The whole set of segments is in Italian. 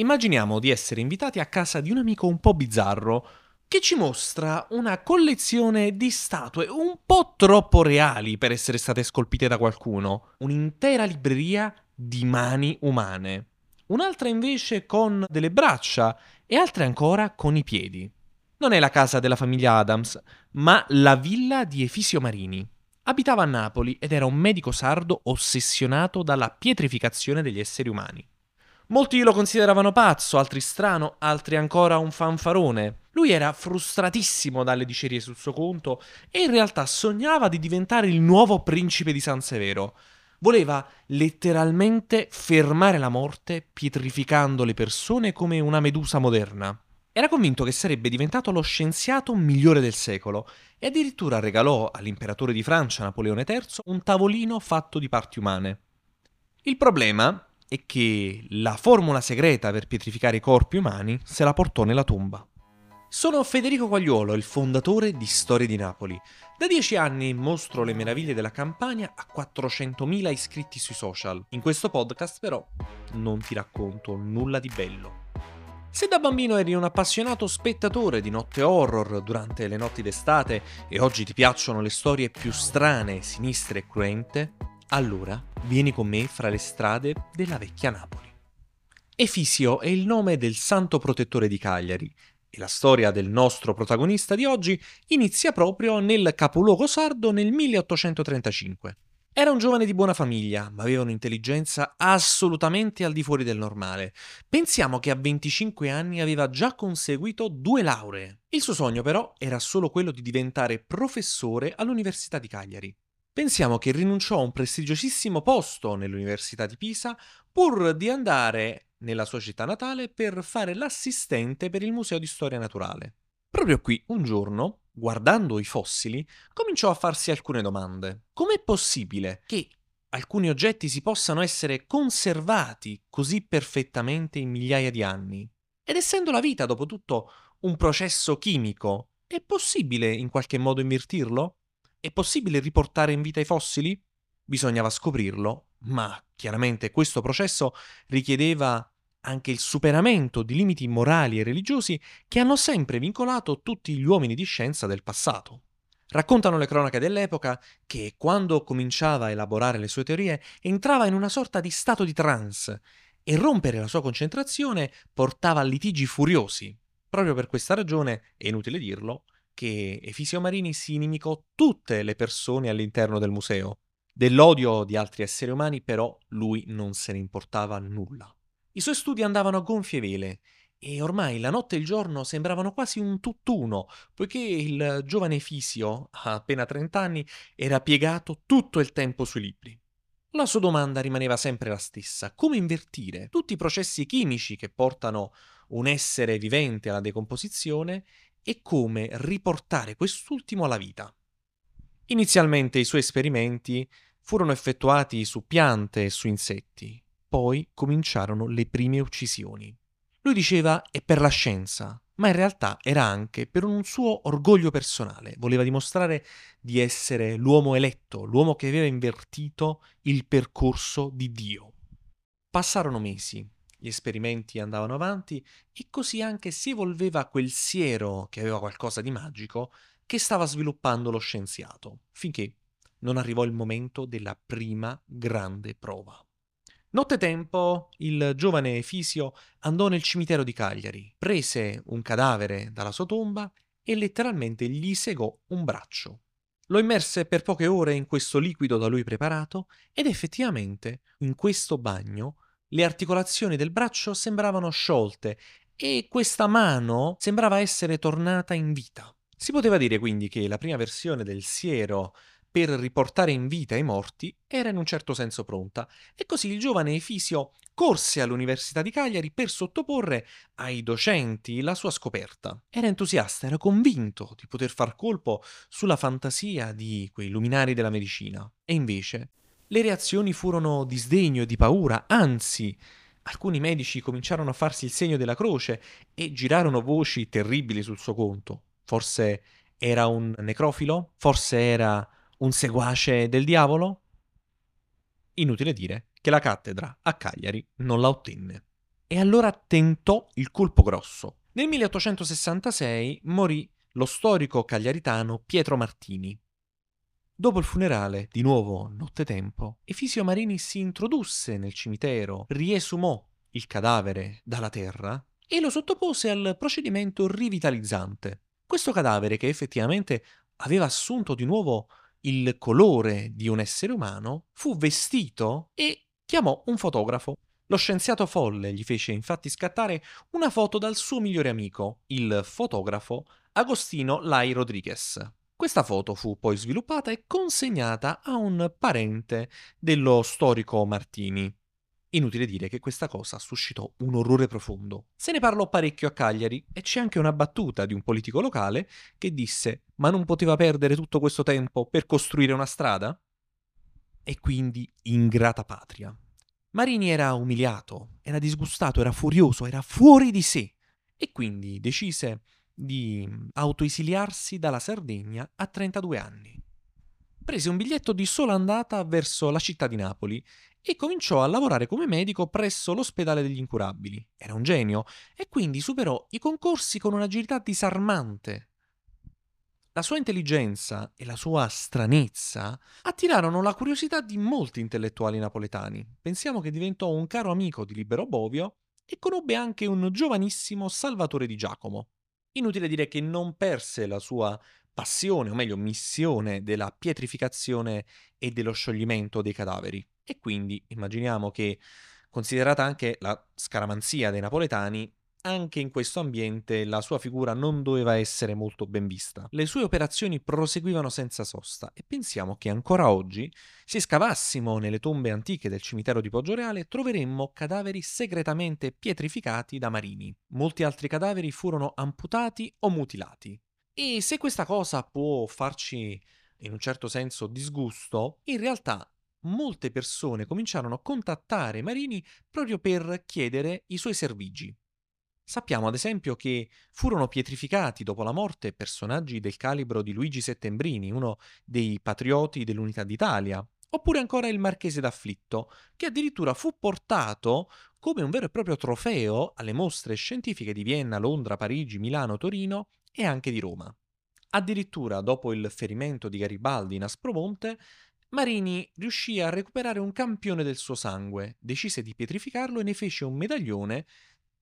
Immaginiamo di essere invitati a casa di un amico un po' bizzarro che ci mostra una collezione di statue un po' troppo reali per essere state scolpite da qualcuno. Un'intera libreria di mani umane. Un'altra invece con delle braccia e altre ancora con i piedi. Non è la casa della famiglia Adams, ma la villa di Efisio Marini. Abitava a Napoli ed era un medico sardo ossessionato dalla pietrificazione degli esseri umani. Molti lo consideravano pazzo, altri strano, altri ancora un fanfarone. Lui era frustratissimo dalle dicerie sul suo conto e in realtà sognava di diventare il nuovo principe di San Severo. Voleva letteralmente fermare la morte pietrificando le persone come una medusa moderna. Era convinto che sarebbe diventato lo scienziato migliore del secolo e addirittura regalò all'imperatore di Francia Napoleone III un tavolino fatto di parti umane. Il problema è che la formula segreta per pietrificare i corpi umani se la portò nella tomba. Sono Federico Quagliuolo, il fondatore di Storie di Napoli. Da dieci anni mostro le meraviglie della Campania a 400.000 iscritti sui social. In questo podcast però non ti racconto nulla di bello. Se da bambino eri un appassionato spettatore di notte horror durante le notti d'estate e oggi ti piacciono le storie più strane, sinistre e cruente, allora vieni con me fra le strade della vecchia Napoli. Efisio è il nome del santo protettore di Cagliari e la storia del nostro protagonista di oggi inizia proprio nel capoluogo sardo nel 1835. Era un giovane di buona famiglia, ma aveva un'intelligenza assolutamente al di fuori del normale. Pensiamo che a 25 anni aveva già conseguito due lauree. Il suo sogno però era solo quello di diventare professore all'Università di Cagliari. Pensiamo che rinunciò a un prestigiosissimo posto nell'Università di Pisa pur di andare nella sua città natale per fare l'assistente per il Museo di Storia Naturale. Proprio qui, un giorno, guardando i fossili, cominciò a farsi alcune domande. Com'è possibile che alcuni oggetti si possano essere conservati così perfettamente in migliaia di anni? Ed essendo la vita, dopo tutto, un processo chimico, è possibile in qualche modo invertirlo? È possibile riportare in vita i fossili? Bisognava scoprirlo, ma chiaramente questo processo richiedeva anche il superamento di limiti morali e religiosi che hanno sempre vincolato tutti gli uomini di scienza del passato. Raccontano le cronache dell'epoca che quando cominciava a elaborare le sue teorie entrava in una sorta di stato di trance e rompere la sua concentrazione portava a litigi furiosi. Proprio per questa ragione, è inutile dirlo, che Efisio Marini si inimicò tutte le persone all'interno del museo. Dell'odio di altri esseri umani però lui non se ne importava nulla. I suoi studi andavano a gonfie vele e ormai la notte e il giorno sembravano quasi un tutt'uno, poiché il giovane Efisio, a appena 30 anni, era piegato tutto il tempo sui libri. La sua domanda rimaneva sempre la stessa, come invertire tutti i processi chimici che portano un essere vivente alla decomposizione e come riportare quest'ultimo alla vita. Inizialmente i suoi esperimenti furono effettuati su piante e su insetti, poi cominciarono le prime uccisioni. Lui diceva è per la scienza, ma in realtà era anche per un suo orgoglio personale, voleva dimostrare di essere l'uomo eletto, l'uomo che aveva invertito il percorso di Dio. Passarono mesi, gli esperimenti andavano avanti e così anche si evolveva quel siero che aveva qualcosa di magico che stava sviluppando lo scienziato, finché non arrivò il momento della prima grande prova. Nottetempo, il giovane Efisio andò nel cimitero di Cagliari, prese un cadavere dalla sua tomba e letteralmente gli segò un braccio. Lo immerse per poche ore in questo liquido da lui preparato ed effettivamente in questo bagno le articolazioni del braccio sembravano sciolte e questa mano sembrava essere tornata in vita. Si poteva dire quindi che la prima versione del siero per riportare in vita i morti era in un certo senso pronta e così il giovane Efisio corse all'Università di Cagliari per sottoporre ai docenti la sua scoperta. Era entusiasta, era convinto di poter far colpo sulla fantasia di quei luminari della medicina e invece le reazioni furono di sdegno e di paura, anzi, alcuni medici cominciarono a farsi il segno della croce e girarono voci terribili sul suo conto. Forse era un necrofilo? Forse era un seguace del diavolo? Inutile dire che la cattedra a Cagliari non la ottenne. e allora tentò il colpo grosso. Nel 1866 morì lo storico cagliaritano Pietro Martini. Dopo il funerale, di nuovo nottetempo, Efisio Marini si introdusse nel cimitero, riesumò il cadavere dalla terra e lo sottopose al procedimento rivitalizzante. Questo cadavere, che effettivamente aveva assunto di nuovo il colore di un essere umano, fu vestito e chiamò un fotografo. Lo scienziato folle gli fece infatti scattare una foto dal suo migliore amico, il fotografo Agostino Lai Rodriguez. Questa foto fu poi sviluppata e consegnata a un parente dello storico Martini. Inutile dire che questa cosa suscitò un orrore profondo. Se ne parlò parecchio a Cagliari e c'è anche una battuta di un politico locale che disse ma non poteva perdere tutto questo tempo per costruire una strada? E quindi ingrata patria. Marini era umiliato, era disgustato, era furioso, era fuori di sé e quindi decise di autoesiliarsi dalla Sardegna a 32 anni. Prese un biglietto di sola andata verso la città di Napoli e cominciò a lavorare come medico presso l'ospedale degli incurabili. Era un genio e quindi superò i concorsi con un'agilità disarmante. La sua intelligenza e la sua stranezza attirarono la curiosità di molti intellettuali napoletani. Pensiamo che diventò un caro amico di Libero Bovio e conobbe anche un giovanissimo Salvatore di Giacomo. Inutile dire che non perse la sua passione, o meglio missione, della pietrificazione e dello scioglimento dei cadaveri. E quindi immaginiamo che, considerata anche la scaramanzia dei napoletani, anche in questo ambiente la sua figura non doveva essere molto ben vista. Le sue operazioni proseguivano senza sosta e pensiamo che ancora oggi, se scavassimo nelle tombe antiche del cimitero di Poggioreale, troveremmo cadaveri segretamente pietrificati da marini. Molti altri cadaveri furono amputati o mutilati. E se questa cosa può farci in un certo senso disgusto, in realtà molte persone cominciarono a contattare Marini proprio per chiedere i suoi servigi. Sappiamo ad esempio che furono pietrificati dopo la morte personaggi del calibro di Luigi Settembrini, uno dei patrioti dell'Unità d'Italia, oppure ancora il Marchese d'Afflitto, che addirittura fu portato come un vero e proprio trofeo alle mostre scientifiche di Vienna, Londra, Parigi, Milano, Torino e anche di Roma. Addirittura dopo il ferimento di Garibaldi in Aspromonte, Marini riuscì a recuperare un campione del suo sangue, decise di pietrificarlo e ne fece un medaglione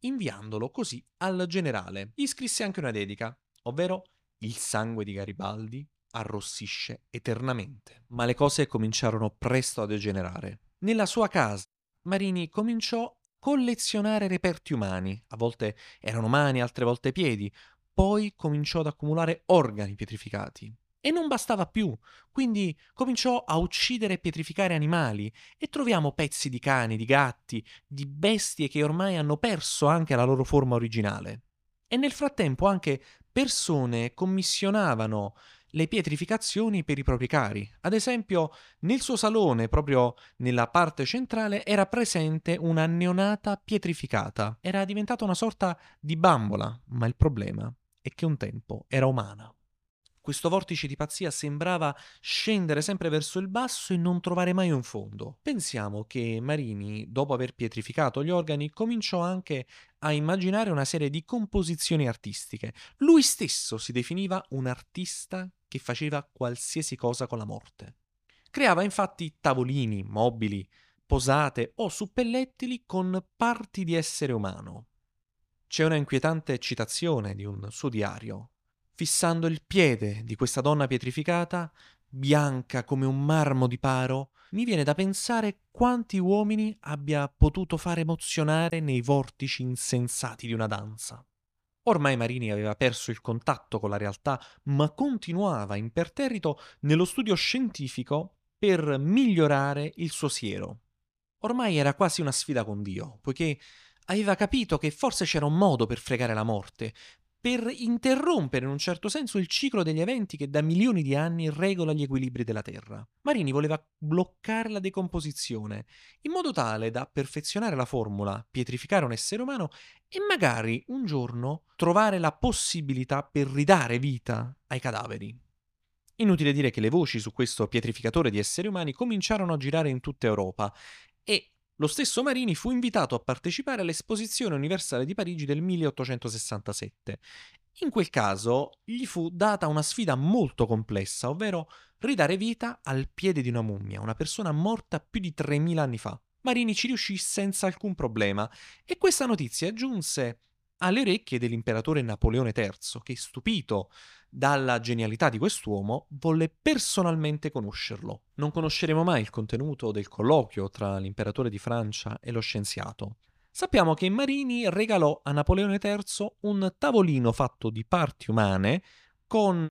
inviandolo così al generale. Gli scrisse anche una dedica, ovvero il sangue di Garibaldi arrossisce eternamente. Ma le cose cominciarono presto a degenerare. Nella sua casa Marini cominciò a collezionare reperti umani, a volte erano mani, altre volte piedi, poi cominciò ad accumulare organi pietrificati. E non bastava più, quindi cominciò a uccidere e pietrificare animali e troviamo pezzi di cani, di gatti, di bestie che ormai hanno perso anche la loro forma originale. E nel frattempo anche persone commissionavano le pietrificazioni per i propri cari. Ad esempio, nel suo salone, proprio nella parte centrale, era presente una neonata pietrificata. Era diventata una sorta di bambola, ma il problema è che un tempo era umana. Questo vortice di pazzia sembrava scendere sempre verso il basso e non trovare mai un fondo. Pensiamo che Marini, dopo aver pietrificato gli organi, cominciò anche a immaginare una serie di composizioni artistiche. Lui stesso si definiva un artista che faceva qualsiasi cosa con la morte. Creava infatti tavolini, mobili, posate o suppellettili con parti di essere umano. C'è una inquietante citazione di un suo diario fissando il piede di questa donna pietrificata, bianca come un marmo di paro, mi viene da pensare quanti uomini abbia potuto fare emozionare nei vortici insensati di una danza. Ormai Marini aveva perso il contatto con la realtà, ma continuava imperterrito nello studio scientifico per migliorare il suo siero. Ormai era quasi una sfida con Dio, poiché aveva capito che forse c'era un modo per fregare la morte, per interrompere in un certo senso il ciclo degli eventi che da milioni di anni regola gli equilibri della Terra. Marini voleva bloccare la decomposizione, in modo tale da perfezionare la formula, pietrificare un essere umano e magari un giorno trovare la possibilità per ridare vita ai cadaveri. Inutile dire che le voci su questo pietrificatore di esseri umani cominciarono a girare in tutta Europa Lo stesso Marini fu invitato a partecipare all'Esposizione Universale di Parigi del 1867. In quel caso gli fu data una sfida molto complessa, ovvero ridare vita al piede di una mummia, una persona morta più di 3000 anni fa. Marini ci riuscì senza alcun problema e questa notizia giunse alle orecchie dell'imperatore Napoleone III, che, stupito dalla genialità di quest'uomo, volle personalmente conoscerlo. Non conosceremo mai il contenuto del colloquio tra l'imperatore di Francia e lo scienziato. Sappiamo che Marini regalò a Napoleone III un tavolino fatto di parti umane con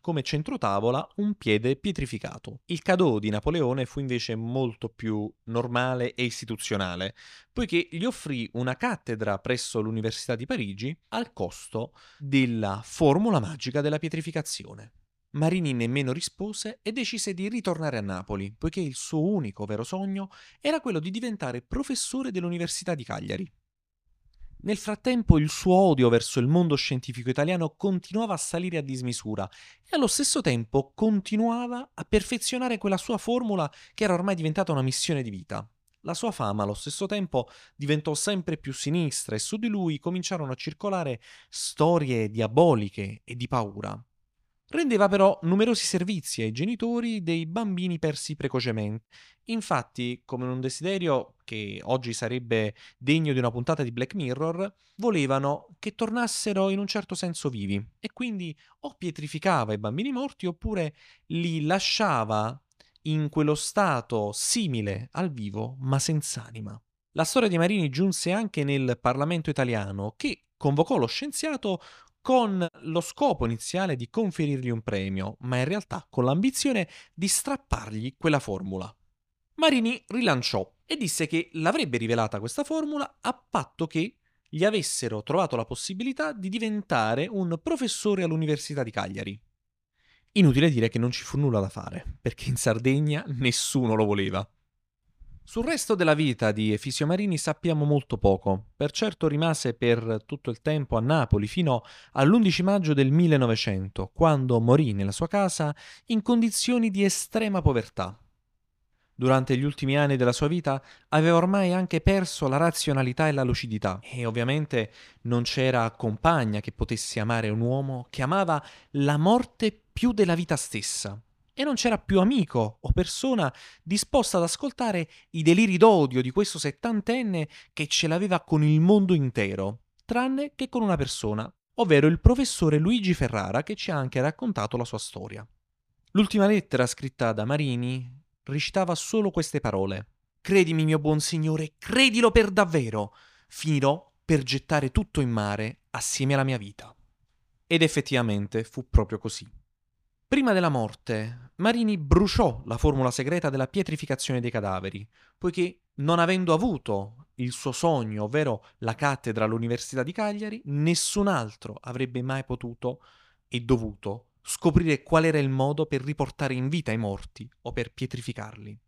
come centrotavola un piede pietrificato. Il cadeau di Napoleone fu invece molto più normale e istituzionale, poiché gli offrì una cattedra presso l'Università di Parigi al costo della formula magica della pietrificazione. Marini nemmeno rispose e decise di ritornare a Napoli, poiché il suo unico vero sogno era quello di diventare professore dell'Università di Cagliari. Nel frattempo il suo odio verso il mondo scientifico italiano continuava a salire a dismisura e allo stesso tempo continuava a perfezionare quella sua formula che era ormai diventata una missione di vita. La sua fama allo stesso tempo diventò sempre più sinistra e su di lui cominciarono a circolare storie diaboliche e di paura. Rendeva però numerosi servizi ai genitori dei bambini persi precocemente. Infatti, come un desiderio che oggi sarebbe degno di una puntata di Black Mirror, volevano che tornassero in un certo senso vivi e quindi o pietrificava i bambini morti oppure li lasciava in quello stato simile al vivo ma senza anima. La storia di Marini giunse anche nel Parlamento italiano che convocò lo scienziato con lo scopo iniziale di conferirgli un premio, ma in realtà con l'ambizione di strappargli quella formula. Marini rilanciò e disse che l'avrebbe rivelata questa formula a patto che gli avessero trovato la possibilità di diventare un professore all'Università di Cagliari. Inutile dire che non ci fu nulla da fare, perché in Sardegna nessuno lo voleva. Sul resto della vita di Efisio Marini sappiamo molto poco. Per certo rimase per tutto il tempo a Napoli fino all'11 maggio del 1900, quando morì nella sua casa in condizioni di estrema povertà. Durante gli ultimi anni della sua vita aveva ormai anche perso la razionalità e la lucidità e ovviamente non c'era compagna che potesse amare un uomo che amava la morte più della vita stessa e non c'era più amico o persona disposta ad ascoltare i deliri d'odio di questo settantenne che ce l'aveva con il mondo intero, tranne che con una persona, ovvero il professore Luigi Ferrara che ci ha anche raccontato la sua storia. L'ultima lettera scritta da Marini recitava solo queste parole. Credimi, mio buon signore, credilo per davvero. Finirò per gettare tutto in mare assieme alla mia vita. Ed effettivamente fu proprio così. Prima della morte, Marini bruciò la formula segreta della pietrificazione dei cadaveri, poiché, non avendo avuto il suo sogno, ovvero la cattedra all'Università di Cagliari, nessun altro avrebbe mai potuto e dovuto scoprire qual era il modo per riportare in vita i morti o per pietrificarli.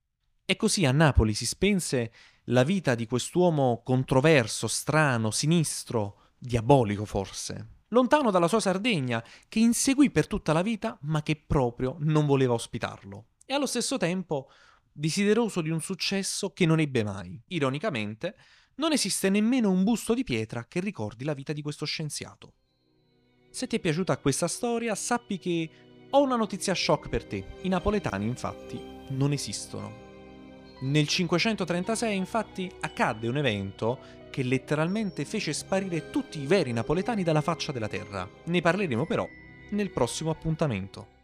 E così a Napoli si spense la vita di quest'uomo controverso, strano, sinistro, diabolico forse lontano dalla sua Sardegna, che inseguì per tutta la vita, ma che proprio non voleva ospitarlo. E allo stesso tempo desideroso di un successo che non ebbe mai. Ironicamente, non esiste nemmeno un busto di pietra che ricordi la vita di questo scienziato. Se ti è piaciuta questa storia, sappi che ho una notizia shock per te. I napoletani, infatti, non esistono. Nel 536, infatti, accadde un evento che letteralmente fece sparire tutti i veri napoletani dalla faccia della terra. Ne parleremo però nel prossimo appuntamento.